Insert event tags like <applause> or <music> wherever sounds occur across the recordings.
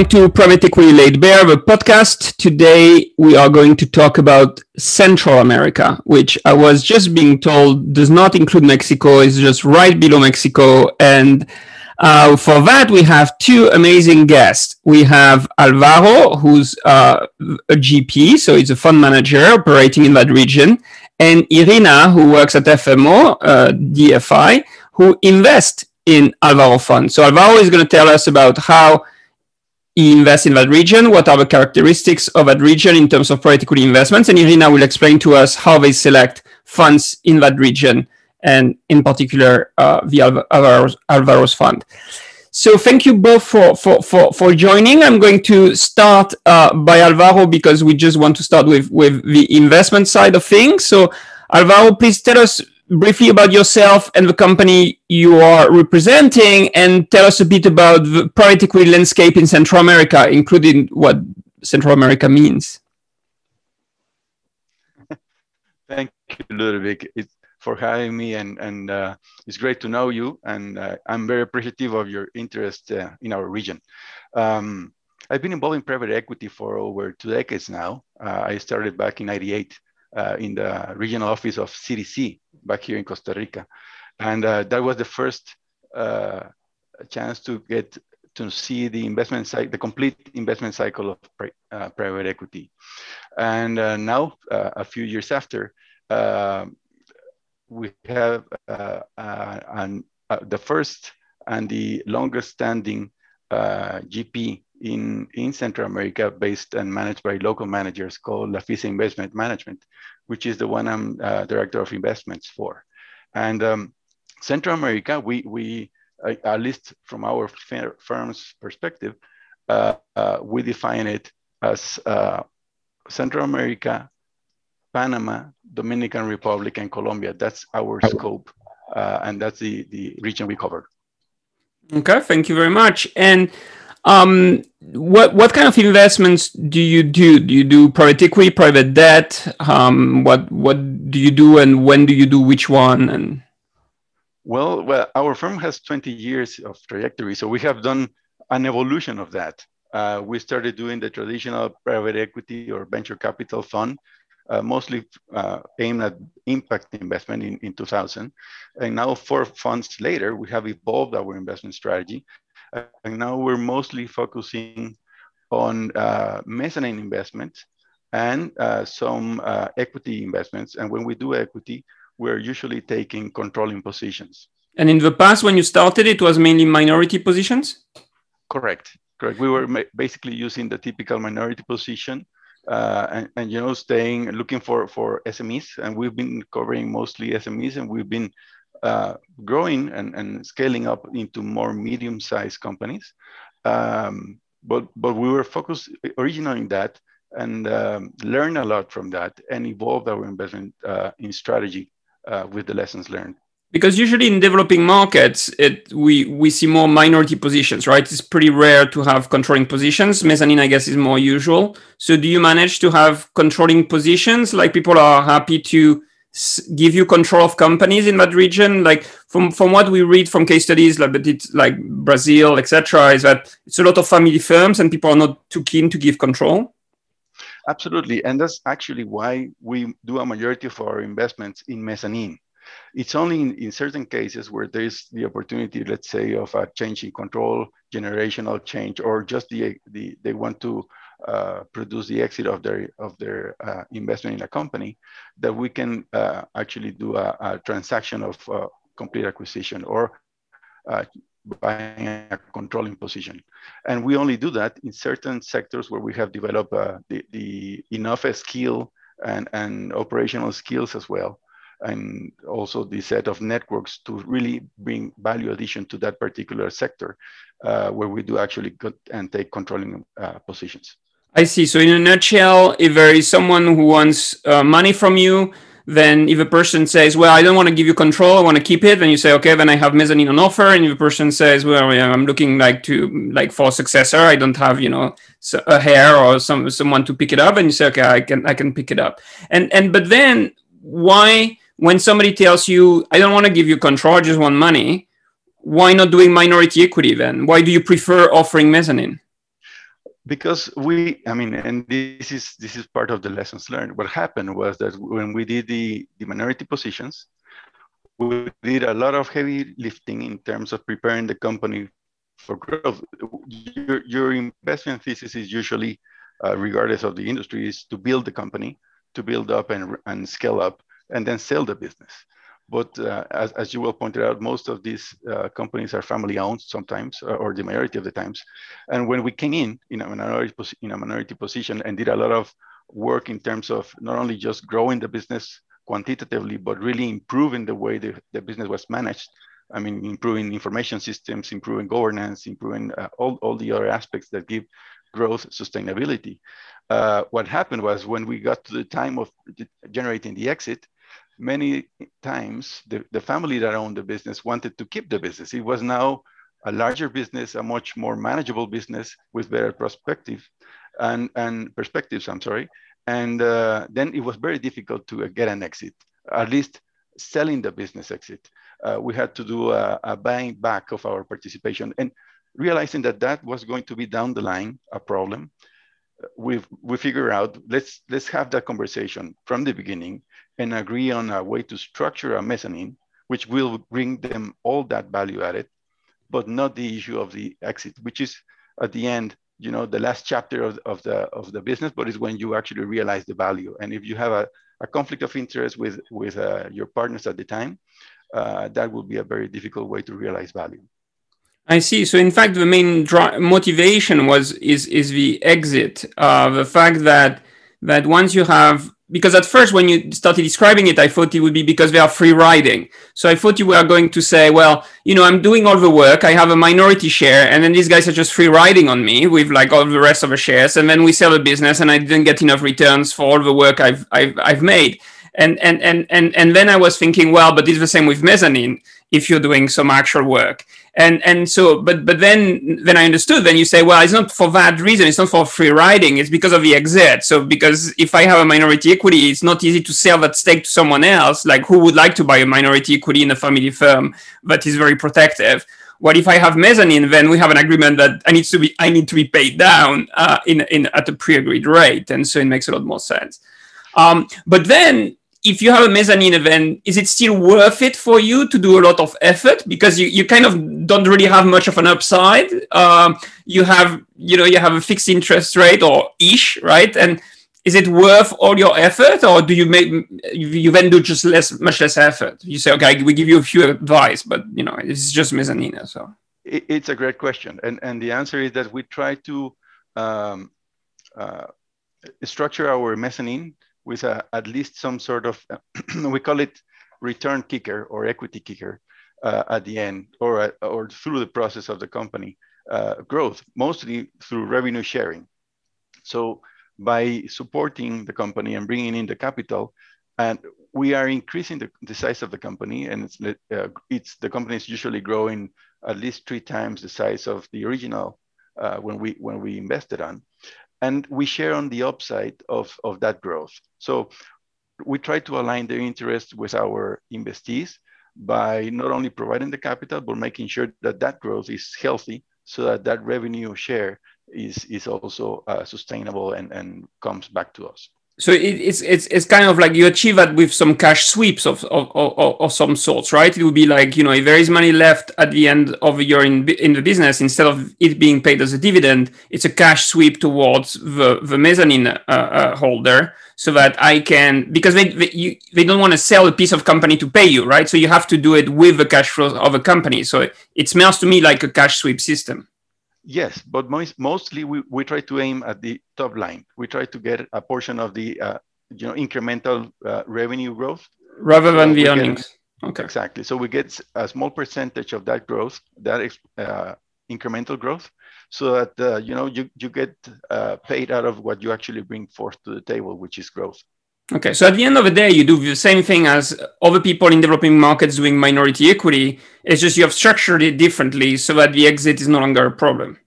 Welcome to Private Equity Laid Bare, the podcast. Today we are going to talk about Central America, which I was just being told does not include Mexico, it's just right below Mexico. And uh, for that, we have two amazing guests. We have Alvaro, who's uh, a GP, so he's a fund manager operating in that region, and Irina, who works at FMO, uh, DFI, who invest in Alvaro Fund. So Alvaro is going to tell us about how he invests in that region, what are the characteristics of that region in terms of private equity investments, and Irina will explain to us how they select funds in that region, and in particular uh, the Alvaro's, Alvaro's fund. So thank you both for, for, for, for joining. I'm going to start uh, by Alvaro because we just want to start with, with the investment side of things. So Alvaro, please tell us briefly about yourself and the company you are representing and tell us a bit about the private equity landscape in Central America, including what Central America means. <laughs> Thank you, Ludovic, it's for having me, and, and uh, it's great to know you. And uh, I'm very appreciative of your interest uh, in our region. Um, I've been involved in private equity for over two decades now. Uh, I started back in 98 uh, in the regional office of CDC back here in Costa Rica. And uh, that was the first uh, chance to get to see the investment cycle, the complete investment cycle of uh, private equity. And uh, now, uh, a few years after, we have an, the first and the longest standing GP in, in Central America based and managed by local managers called Lafise Investment Management, which is the one I'm uh, director of investments for. And um, Central America, we, we uh, at least from our firm's perspective, uh, uh we define it as uh, Central America, Panama, Dominican Republic, and Colombia. That's our scope, uh, and that's the, the region we cover. Okay, thank you very much. And um, what what kind of investments do you do? Do you do private equity, private debt? Um, what what do you do, and when do you do which one? And well, well, our firm has 20 years of trajectory, so we have done an evolution of that. Uh, we started doing the traditional private equity or venture capital fund, uh, mostly uh, aimed at impact investment in, in 2000. And now, four funds later, we have evolved our investment strategy and now we're mostly focusing on uh, mezzanine investments and uh, some uh, equity investments. And when we do equity, we're usually taking controlling positions. And in the past, when you started, it was mainly minority positions? Correct. Correct. We were basically using the typical minority position uh, and, and, you know staying looking for for SMEs and we've been covering mostly SMEs and we've been uh, growing and, and scaling up into more medium-sized companies. Um, but but we were focused originally in that and um, learn a lot from that and evolve our investment uh, in strategy uh, with the lessons learned. Because usually in developing markets, it, we we see more minority positions, right? It's pretty rare to have controlling positions. Mezzanine, I guess, is more usual. So, do you manage to have controlling positions? Like people are happy to give you control of companies in that region? Like from from what we read from case studies like but it's like brazil etc is that it's a lot of family firms and people are not too keen to give control? Absolutely and that's actually why we do a majority of our investments in mezzanine. It's only in, in certain cases where there's the opportunity let's say of a change in control generational change or just the, the they want to uh, produce the exit of their of their uh, investment in a company, that we can uh, actually do a, a, transaction of uh, complete acquisition or uh, buying a controlling position. And we only do that in certain sectors where we have developed the, the enough skill and, and operational skills as well and also the set of networks to really bring value addition to that particular sector uh, where we do actually and take controlling uh, positions. I see. So, in a nutshell, if there is someone who wants uh, money from you, then if a person says, "Well, I don't want to give you control, I want to keep it," then you say, "Okay, then I have mezzanine on offer." And if a person says, "Well, I'm looking like to like for a successor, I don't have you know a heir or some someone to pick it up," and you say, "Okay, I can I can pick it up." And and but then why when somebody tells you, "I don't want to give you control, I just want money," why not doing minority equity then? Why do you prefer offering mezzanine? Because we, I mean, and this is this is part of the lessons learned. What happened was that when we did the, the minority positions, we did a lot of heavy lifting in terms of preparing the company for growth. Your, your investment thesis is usually, uh, regardless of the industry, is to build the company, to build up and, and scale up, and then sell the business. But uh, as, as you well pointed out, most of these uh, companies are family owned sometimes, uh, or the majority of the times. And when we came in in a, minority in a minority position and did a lot of work in terms of not only just growing the business quantitatively, but really improving the way the, the business was managed. I mean, improving information systems, improving governance, improving uh, all, all the other aspects that give growth sustainability. Uh, what happened was when we got to the time of generating the exit, many times the, the family that owned the business wanted to keep the business. It was now a larger business, a much more manageable business with better perspective and, and perspectives, I'm sorry. And uh, then it was very difficult to get an exit, at least selling the business exit. Uh, we had to do a, a buying back of our participation and realizing that that was going to be down the line a problem we we figure out let's let's have that conversation from the beginning and agree on a way to structure a mezzanine which will bring them all that value added but not the issue of the exit which is at the end you know the last chapter of, of the of the business but it's when you actually realize the value. And if you have a, a conflict of interest with with uh, your partners at the time uh, that will be a very difficult way to realize value I see. So in fact, the main dri- motivation was is is the exit. Uh, the fact that that once you have because at first when you started describing it, I thought it would be because they are free riding. So I thought you were going to say, well, you know, I'm doing all the work, I have a minority share, and then these guys are just free riding on me with like all the rest of the shares, and then we sell the business, and I didn't get enough returns for all the work I've I've, I've made. And, and and and and then I was thinking, well, but it's the same with mezzanine if you're doing some actual work and and so but but then then i understood then you say well it's not for that reason it's not for free riding it's because of the exit so because if i have a minority equity it's not easy to sell that stake to someone else like who would like to buy a minority equity in a family firm that is very protective what if I have mezzanine? Then we have an agreement that I need to be I need to be paid down uh, in in at a pre-agreed rate, and so it makes a lot more sense. Um, but then if you have a mezzanine event, is it still worth it for you to do a lot of effort because you, you kind of don't really have much of an upside? Um, you have you know you have a fixed interest rate or ish, right? And is it worth all your effort, or do you make you then do just less, much less effort? You say, okay, we give you a few advice, but you know it's just mezzanine. So it's a great question, and and the answer is that we try to um, uh, structure our mezzanine with a, at least some sort of, <clears throat> we call it return kicker or equity kicker uh, at the end or, uh, or through the process of the company uh, growth, mostly through revenue sharing. So by supporting the company and bringing in the capital, and we are increasing the, the size of the company and it's, uh, it's the company is usually growing at least three times the size of the original uh, when we when we invested on and we share on the upside of, of that growth. So we try to align their interest with our investees by not only providing the capital, but making sure that that growth is healthy so that that revenue share is, is also uh, sustainable and, and comes back to us so it, it's it's it's kind of like you achieve that with some cash sweeps of of, of of some sorts, right? It would be like you know if there is money left at the end of your in in the business, instead of it being paid as a dividend, it's a cash sweep towards the the mezzanine uh, uh, holder, so that I can because they they, you, they don't want to sell a piece of company to pay you, right? So you have to do it with the cash flow of a company. So it, it smells to me like a cash sweep system. Yes, but most, mostly we, we try to aim at the top line. We try to get a portion of the uh, you know incremental uh, revenue growth rather than the earnings. Get, okay. Exactly. So we get a small percentage of that growth, that uh, incremental growth, so that uh, you know you you get uh, paid out of what you actually bring forth to the table, which is growth. Okay, so at the end of the day, you do the same thing as other people in developing markets doing minority equity. It's just you have structured it differently so that the exit is no longer a problem.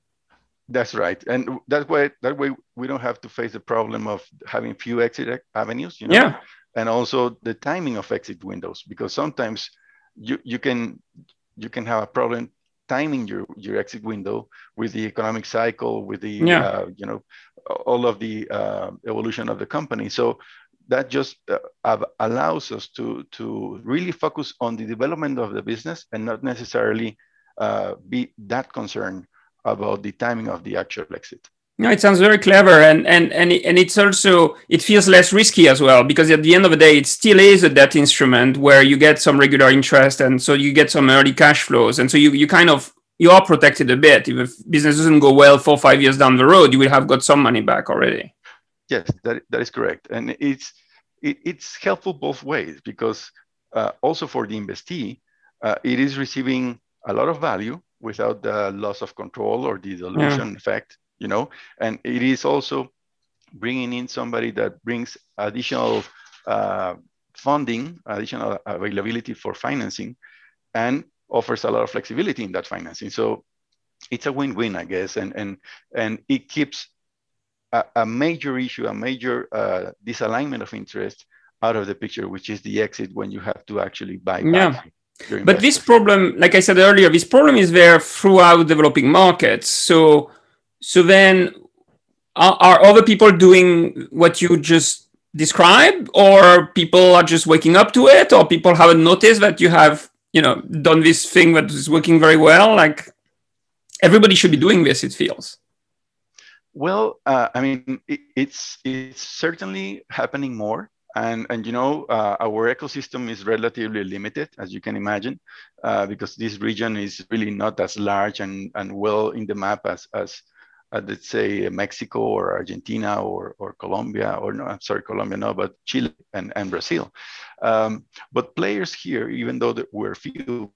That's right, and that way, that way we don't have to face the problem of having few exit avenues. You know? Yeah. And also the timing of exit windows, because sometimes you you can you can have a problem timing your your exit window with the economic cycle, with the yeah. uh, you know all of the uh, evolution of the company. So that just uh, allows us to to really focus on the development of the business and not necessarily uh, be that concerned about the timing of the actual exit. No, it sounds very clever, and and and and it's also it feels less risky as well because at the end of the day, it still is a debt instrument where you get some regular interest, and so you get some early cash flows, and so you you kind of you are protected a bit. If business doesn't go well four five years down the road, you will have got some money back already. Yes, that that is correct, and it's it, it's helpful both ways because uh, also for the investee, uh, it is receiving a lot of value without the loss of control or the dilution yeah. effect you know, and it is also bringing in somebody that brings additional uh, funding, additional availability for financing, and offers a lot of flexibility in that financing. So it's a win-win, I guess, and and and it keeps a, a major issue, a major uh, disalignment of interest out of the picture, which is the exit when you have to actually buy back. Yeah. But this problem, like I said earlier, this problem is there throughout developing markets. So so then, are, are other people doing what you just described, or people are just waking up to it, or people haven't noticed that you have, you know, done this thing that is working very well? Like everybody should be doing this. It feels. Well, uh, I mean, it, it's it's certainly happening more and and you know uh, our ecosystem is relatively limited as you can imagine uh, because this region is really not as large and and well in the map as as uh, let's say Mexico or Argentina or, or Colombia, or no, I'm sorry, Colombia, no, but Chile and, and Brazil. Um, but players here, even though we're few,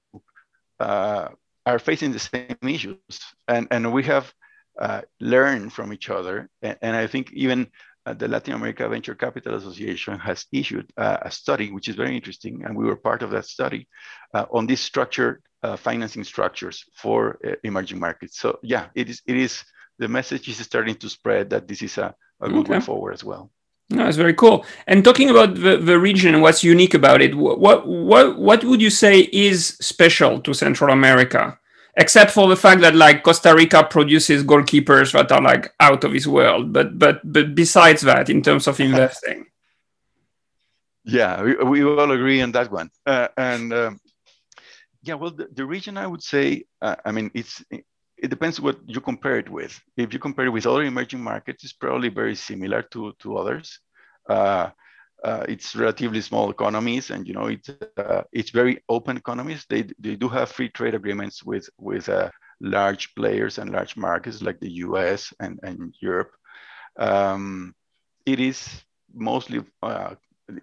uh, are facing the same issues. And, and we have uh, learned from each other. And, and I think even uh, the Latin America Venture Capital Association has issued uh, a study, which is very interesting. And we were part of that study uh, on these structured financing structures for emerging markets. So yeah, it is, it is the message is starting to spread that this is a, a good okay. way forward as well. No, that's very cool. And talking about the, the region and what's unique about it, what what what would you say is special to Central America, except for the fact that like Costa Rica produces goalkeepers that are like out of this world. But but but besides that, in terms of <laughs> investing, yeah, we, we all agree on that one. Uh, and um, yeah, well, the, the, region I would say, uh, I mean, it's it depends what you compare it with. If you compare it with other emerging markets, it's probably very similar to, to others. Uh, uh, it's relatively small economies, and you know it's uh, it's very open economies. They, they do have free trade agreements with with uh, large players and large markets like the U.S. and and Europe. Um, it is mostly uh,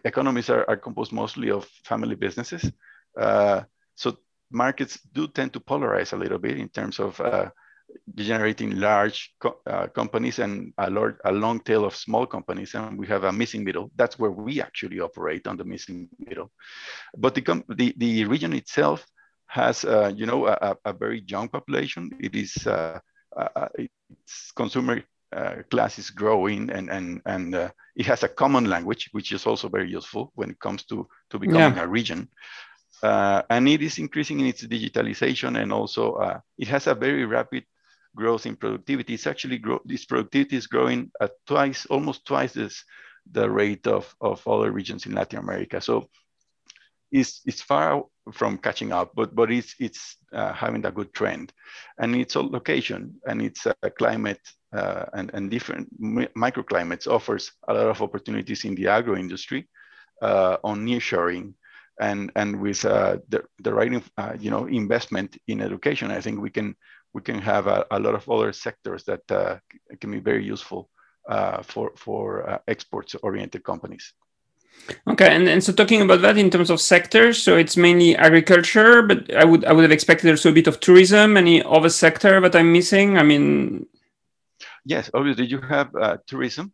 economies are, are composed mostly of family businesses. Uh, so markets do tend to polarize a little bit in terms of uh, generating large co uh, companies and a, large, a long tail of small companies, and we have a missing middle. That's where we actually operate on the missing middle. But the, the, the region itself has, uh, you know, a, a, very young population. It is, uh, uh, uh, its consumer class is growing, and and and it has a common language, which is also very useful when it comes to to becoming yeah. a region. Uh, and it is increasing in its digitalization and also uh, it has a very rapid growth in productivity. It's actually grow, this productivity is growing at twice, almost twice this, the rate of, of other regions in Latin America. So it's, it's far from catching up, but, but it's, it's uh, having a good trend. And its a location and its uh, climate uh, and, and different microclimates offers a lot of opportunities in the agro industry uh, on nearshoring and and with uh, the the right uh, you know investment in education, I think we can we can have a, a lot of other sectors that uh, can be very useful uh, for for uh, exports oriented companies. Okay, and, and so talking about that in terms of sectors, so it's mainly agriculture, but I would I would have expected also a bit of tourism. Any other sector that I'm missing? I mean, yes, obviously you have uh, tourism,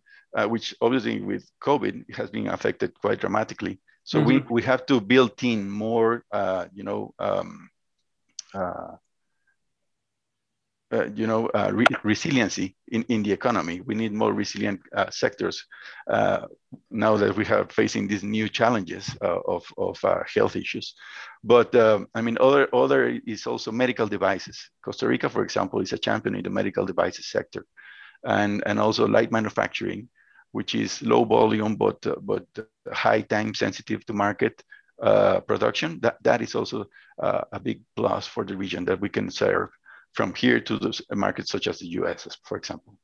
which obviously with COVID has been affected quite dramatically. So mm-hmm. we, we have to build in more, uh, you know, um, uh, you know, uh, re resiliency in, in the economy. We need more resilient uh, sectors uh, now that we are facing these new challenges uh, of, of health issues. But um, I mean, other, other is also medical devices. Costa Rica, for example, is a champion in the medical devices sector and, and also light manufacturing, which is low volume, but, but high time sensitive to market production. That, that is also a big plus for the region that we can serve from here to the markets such as the US, for example.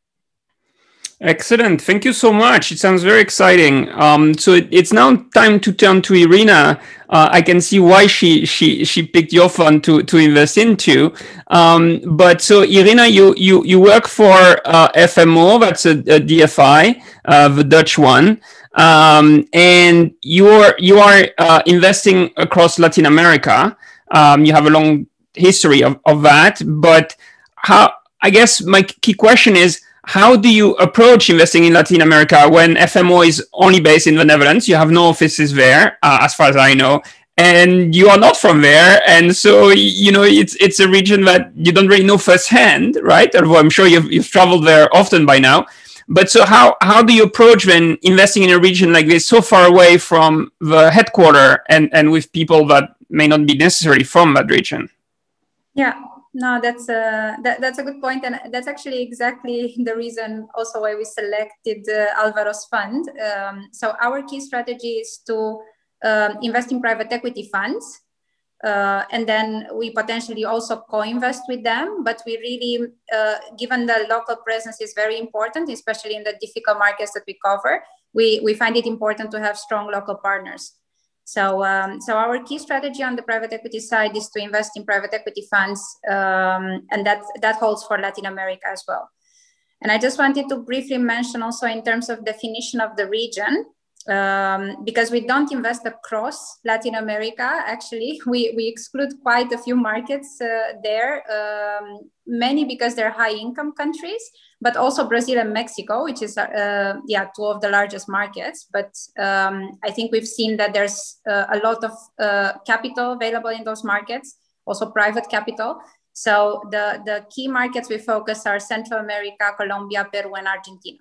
Excellent. Thank you so much. It sounds very exciting. Um, so it, it's now time to turn to Irina. Uh, I can see why she she she picked your fund to to invest into. Um, but so Irina, you you you work for uh, FMO. That's a, a DFI, uh, the Dutch one, um, and you are you are uh, investing across Latin America. Um, you have a long history of, of that. But how, I guess my key question is, how do you approach investing in Latin America when FMO is only based in the Netherlands? You have no offices there, uh, as far as I know, and you are not from there, and so you know it's it's a region that you don't really know firsthand, right? Although I'm sure you've you've traveled there often by now. But so how how do you approach when investing in a region like this, so far away from the headquarter, and and with people that may not be necessarily from that region? Yeah, no, that's a that, that's a good point, and that's actually exactly <laughs> the reason also why we selected uh, Alvaro's fund. Um, so our key strategy is to um, invest in private equity funds, uh, and then we potentially also co-invest with them. But we really, uh, given the local presence is very important, especially in the difficult markets that we cover, we we find it important to have strong local partners. So, um, so our key strategy on the private equity side is to invest in private equity funds, um, and that that holds for Latin America as well. And I just wanted to briefly mention also in terms of definition of the region, um, because we don't invest across Latin America. Actually, <laughs> we, we exclude quite a few markets uh, there, um, many because they're high income countries, but also Brazil and Mexico, which is uh, yeah two of the largest markets. But um, I think we've seen that there's uh, a lot of uh, capital available in those markets, also private capital. So the the key markets we focus are Central America, Colombia, Peru, and Argentina.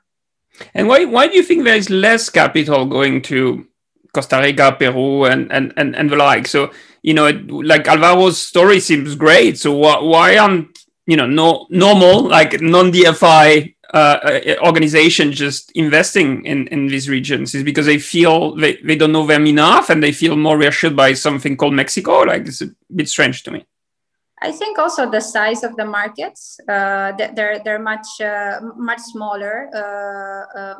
And why why do you think there is less capital going to Costa Rica, Peru, and and and, and the like? So you know, like Alvaro's story seems great. So why why aren't you know no normal like non DFI uh, uh, organization just investing in in these regions? Is because they feel they, they don't know them enough and they feel more reassured by something called Mexico? Like it's a bit strange to me. I think also the size of the markets uh, they're they're much uh, much smaller. Uh, uh,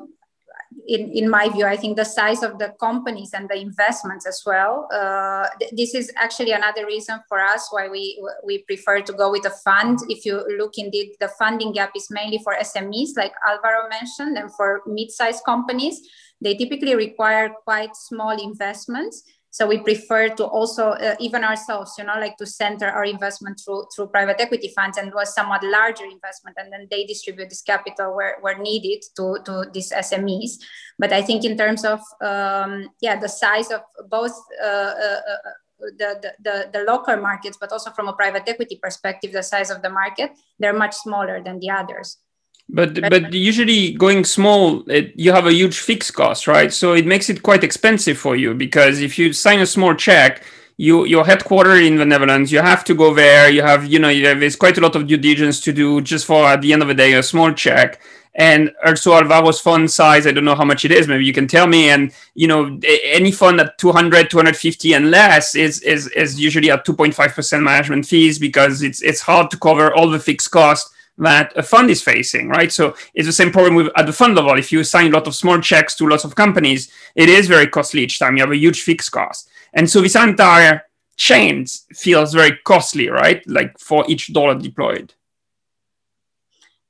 in, in my view, I think the size of the companies and the investments as well. Uh, th- this is actually another reason for us why we we prefer to go with a fund. If you look indeed, the funding gap is mainly for SMEs, like Alvaro mentioned, and for mid-sized companies. They typically require quite small investments so we prefer to also uh, even ourselves you know like to center our investment through through private equity funds and was somewhat larger investment and then they distribute this capital where, where needed to to these smes but i think in terms of um, yeah the size of both uh, uh, uh the, the, the, the local markets, but also from a private equity perspective, the size of the market, they're much smaller than the others. But but usually going small, it, you have a huge fixed cost, right? So it makes it quite expensive for you because if you sign a small check, you you're in the Netherlands. You have to go there. You have you know you have, there's quite a lot of due diligence to do just for at the end of the day a small check. And also Alvaro's fund size, I don't know how much it is. Maybe you can tell me. And you know any fund at 200, 250 and less is is is usually at 2.5 percent management fees because it's it's hard to cover all the fixed costs that a fund is facing, right? So it's the same problem with at the fund level. If you sign a lot of small checks to lots of companies, it is very costly each time. You have a huge fixed cost. And so this entire chain feels very costly, right? Like for each dollar deployed.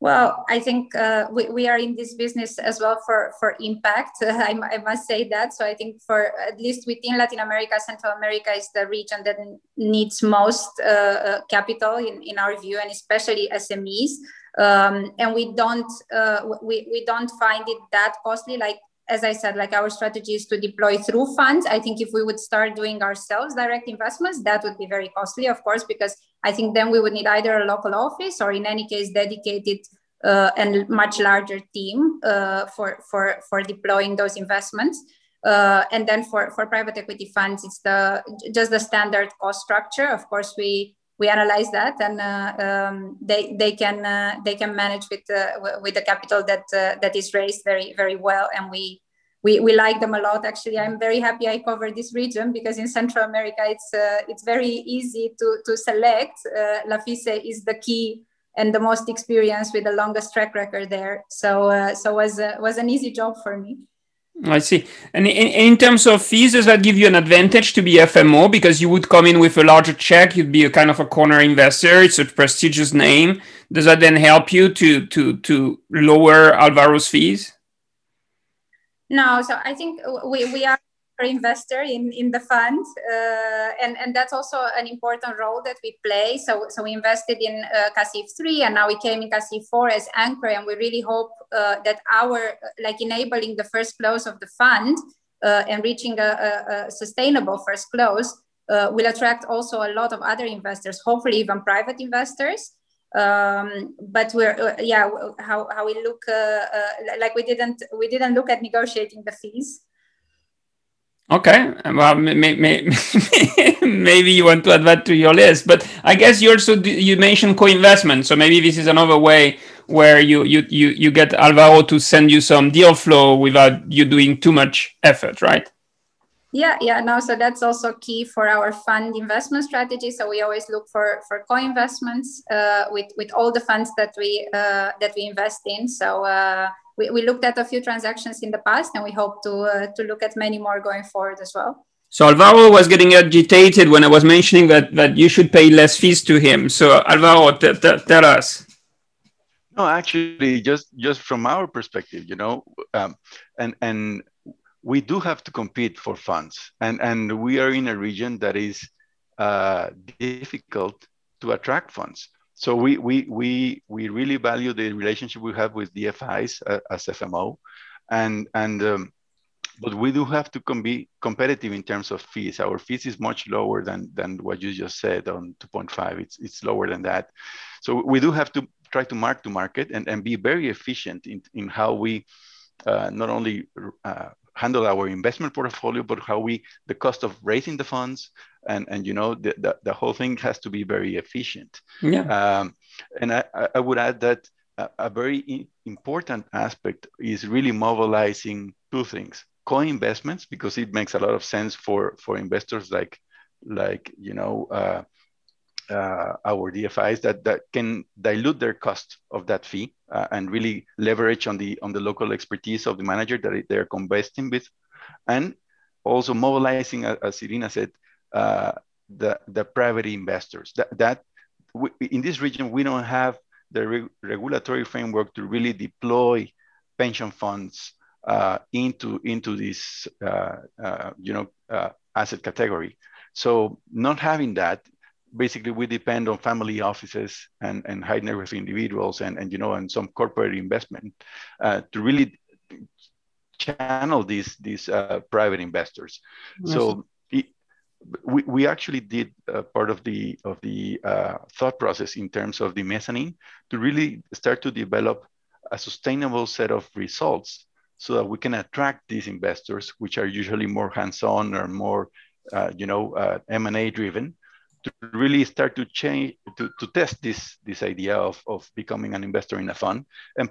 Well, I think uh, we, we are in this business as well for, for impact. Uh, <laughs> I, I, must say that. So I think for at least within Latin America, Central America is the region that needs most uh, uh capital in, in our view, and especially SMEs. Um, and we don't uh, we, we don't find it that costly. Like as I said, like our strategy is to deploy through funds. I think if we would start doing ourselves direct investments, that would be very costly, of course, because I think then we would need either a local office or, in any case, dedicated uh, and much larger team uh, for for for deploying those investments. Uh, and then for for private equity funds, it's the just the standard cost structure. Of course, we we analyze that and uh, um, they they can uh, they can manage with uh, with the capital that uh, that is raised very very well. And we we, we like them a lot. Actually i'm very happy i cover this region because in central america it's uh, it's very easy to to select. Uh, Lafise is the key and the most experienced with the longest track record there. So so was was an easy job for me I see. And in, in, terms of fees, does that give you an advantage to be FMO because you would come in with a larger check? You'd be a kind of a corner investor. It's a prestigious name. Does that then help you to to to lower Alvaro's fees? No. So I think we we are investor in, in the fund. Uh, and, and that's also an important role that we play. So, so we invested in uh, CASEIF 3 and now we came in CASEIF 4 as anchor. And we really hope uh, that our, like enabling the first close of the fund uh, and reaching a, a, a, sustainable first close uh, will attract also a lot of other investors, hopefully even private investors. Um, but we're uh, yeah how, how we look like we didn't we didn't look at negotiating the fees Okay, well, may, may, <laughs> maybe you want to add that to your list, but I guess you also you mentioned co-investment, so maybe this is another way where you you you you get Alvaro to send you some deal flow without you doing too much effort, right? Yeah, yeah, no. So that's also key for our fund investment strategy. So we always look for for co-investments uh, with with all the funds that we uh, that we invest in. So. Uh, we, we looked at a few transactions in the past and we hope to, uh, to look at many more going forward as well. So Alvaro was getting agitated when I was mentioning that, that you should pay less fees to him. So Alvaro, t- t- tell us. No, actually, just just from our perspective, you know, um, and and we do have to compete for funds, and and we are in a region that is uh, difficult to attract funds so we we we we really value the relationship we have with DFIs uh, as FMO, and and um, but we do have to com- be competitive in terms of fees. Our fees is much lower than than what you just said on 2.5. It's it's lower than that. So we do have to try to mark to market and, and be very efficient in, in how we uh, not only uh, handle our investment portfolio, but how we the cost of raising the funds and and you know the the, the whole thing has to be very efficient. Yeah. Um, and I, I would add that a, a very important aspect is really mobilizing two things: co-investments because it makes a lot of sense for for investors like like you know. Uh, uh, our DFIs that, that can dilute their cost of that fee uh, and really leverage on the on the local expertise of the manager that they're investing with, and also mobilizing, as Irina said, uh, the the private investors. That that we, in this region we don't have the re regulatory framework to really deploy pension funds uh, into into this uh, uh, you know asset category. So not having that basically we depend on family offices and, and high net worth individuals and, and you know and some corporate investment uh, to really channel these these uh, private investors. Yes. So we, we actually did uh, part of the of the uh, thought process in terms of the mezzanine to really start to develop a sustainable set of results so that we can attract these investors, which are usually more hands-on or more, uh, you know, uh, M&A driven, to really start to change to, to test this this idea of, of becoming an investor in a fund and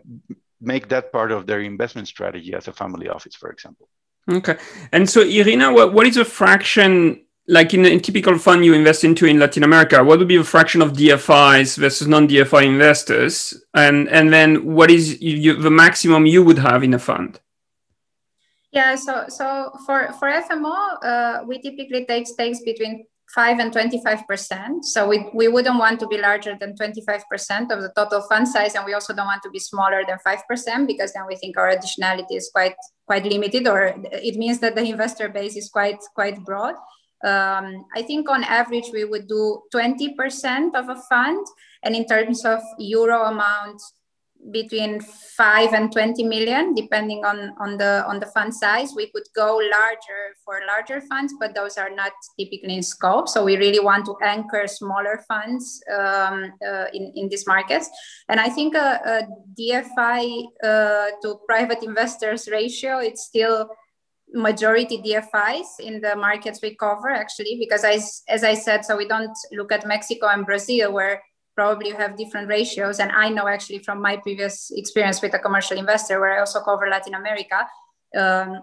make that part of their investment strategy as a family office for example. Okay. And so irina what, what is a fraction like in a typical fund you invest into in latin america what would be a fraction of dfis versus non-dfi investors and and then what is you, the maximum you would have in a fund yeah so so for for fmo uh, we typically take stakes between 5 and 25%. So we, we wouldn't want to be larger than 25% of the total fund size. And we also don't want to be smaller than 5% because then we think our additionality is quite, quite limited or it means that the investor base is quite, quite broad. Um, I think on average, we would do 20% of a fund. And in terms of euro amount, between 5 and 20 million depending on on the on the fund size we could go larger for larger funds but those are not typically in scope so we really want to anchor smaller funds um, uh, in in these markets and i think a, a dfi uh, to private investors ratio it's still majority DFIs in the markets we cover actually because as I said so we don't look at Mexico and Brazil where probably you have different ratios. And I know actually from my previous experience with a commercial investor, where I also cover Latin America, um,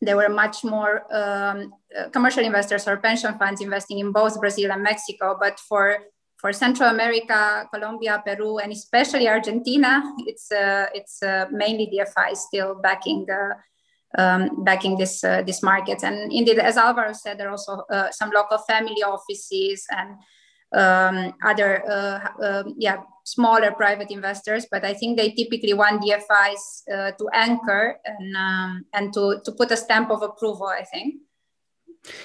there were much more um, uh, commercial investors or pension funds investing in both Brazil and Mexico. But for for Central America, Colombia, Peru, and especially Argentina, <laughs> it's uh, it's uh, mainly DFI still backing um, backing this uh, this market. And indeed, as Alvaro said, there are also uh, some local family offices and um, other uh, uh, yeah smaller private investors but i think they typically want dfis to anchor and um, and to to put a stamp of approval i think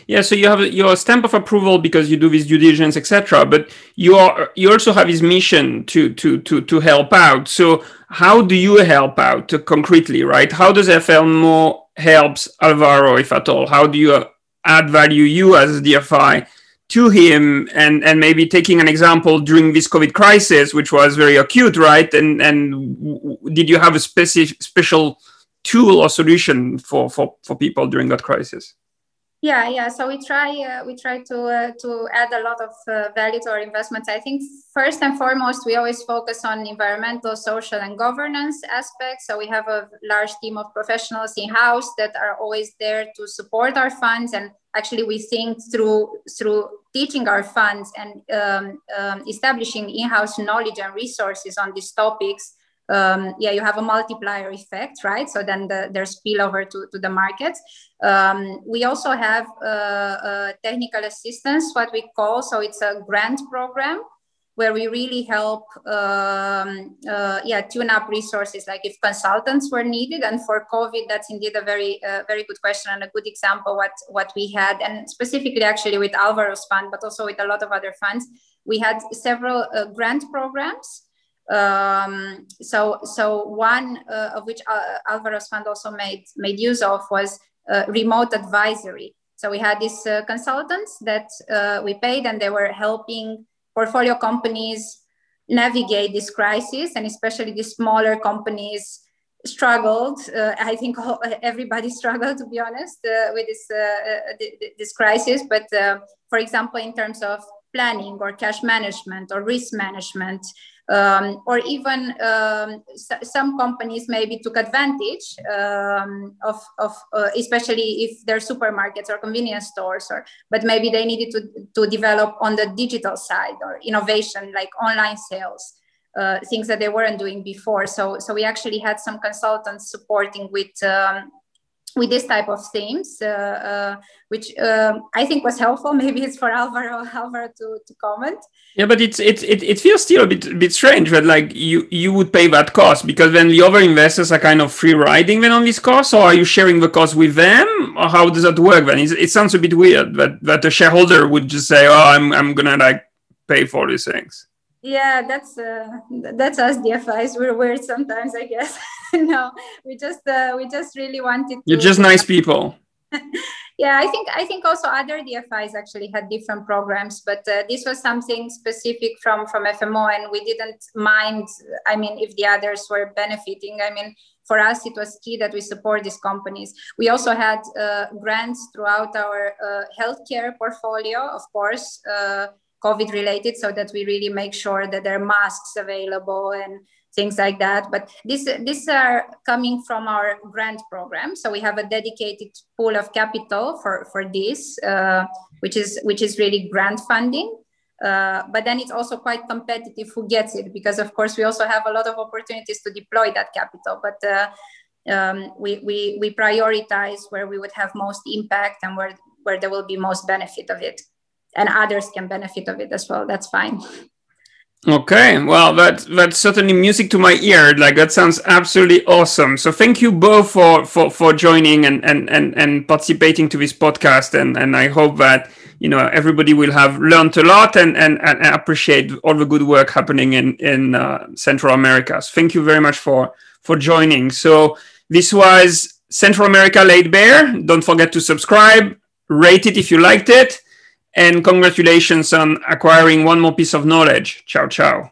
yeah so you have your stamp of approval because you do this due diligence etc but you are you also have this mission to to to to help out. So how do you help out concretely right? How does FMO helps alvaro if at all? How do you add value you as dfi to him? And and maybe taking an example during this covid crisis which was very acute right? And and did you have a specific special tool or solution for for for people during that crisis yeah yeah. So we try uh, we try to uh, to add a lot of uh, value to our investments. I think first and foremost we always focus on environmental social and governance aspects. So we have a large team of professionals in house that are always there to support our funds. And actually we think through through teaching our funds and um, um, establishing in-house knowledge and resources on these topics um, yeah, you have a multiplier effect, right? So then the, there's spillover to, to the markets. Um, we also have uh, uh, technical assistance, what we call, so it's a grant program where we really help, um, uh, yeah, tune up resources, like if consultants were needed. And for COVID, that's indeed a very, uh, very good question and a good example what what we had, and specifically actually with Alvaro's fund, but also with a lot of other funds, we had several uh, grant programs um, so, so one uh, of which uh, Alvaro's fund also made made use of was uh, remote advisory. So we had these uh, consultants that uh, we paid, and they were helping portfolio companies navigate this crisis, and especially the smaller companies struggled. Uh, I think all, everybody <laughs> struggled, to be honest, with this this crisis. But for example, in terms of planning or cash management or risk management um, or even um, some companies maybe took advantage um, of, of uh, especially if they're supermarkets or convenience stores or but maybe they needed to, to develop on the digital side or innovation like online sales uh, things that they weren't doing before. So so we actually had some consultants supporting with um, with this type of themes, uh, uh, which um, I think was helpful. <laughs> Maybe it's for Alvaro, Alvaro to, to comment. Yeah, but it's it, it it feels still a bit a bit strange that like you you would pay that cost because then the other investors are kind of free riding then on this cost, or are you sharing the cost with them, or how does that work? Then it's, it sounds a bit weird that that the shareholder would just say, "Oh, I'm I'm gonna like pay for these things." yeah that's uh, that's us dfis we're weird sometimes i guess <laughs> <laughs> no we just uh, we just really wanted to you're just nice <laughs> people. Yeah i think i think also other dfis actually had different programs but uh, this was something specific from from fmo and we didn't mind i mean if the others were benefiting. I mean for us it was key that we support these companies. We also had uh, grants throughout our uh, healthcare portfolio of course uh, COVID related so that we really make sure that there are masks available and things like that. But this, these are coming from our grant program. So we have a dedicated pool of capital for, for this, uh, which, is, which is really grant funding. Uh, but then it's also quite competitive who gets it because of course we also have a lot of opportunities to deploy that capital but uh, um, we, we, we prioritize where we would have most impact and where, where there will be most benefit of it and others can benefit of it as well that's fine Okay, well, that that's certainly music to my ear. Like that sounds absolutely awesome. So thank you both for for for joining and and and, and participating to this podcast. And and I hope that you know everybody will have learned a lot and and, and appreciate all the good work happening in in uh, Central America. So thank you very much for for joining. So this was Central America Laid Bare. Don't forget to subscribe, rate it if you liked it and congratulations on acquiring one more piece of knowledge. Ciao, ciao.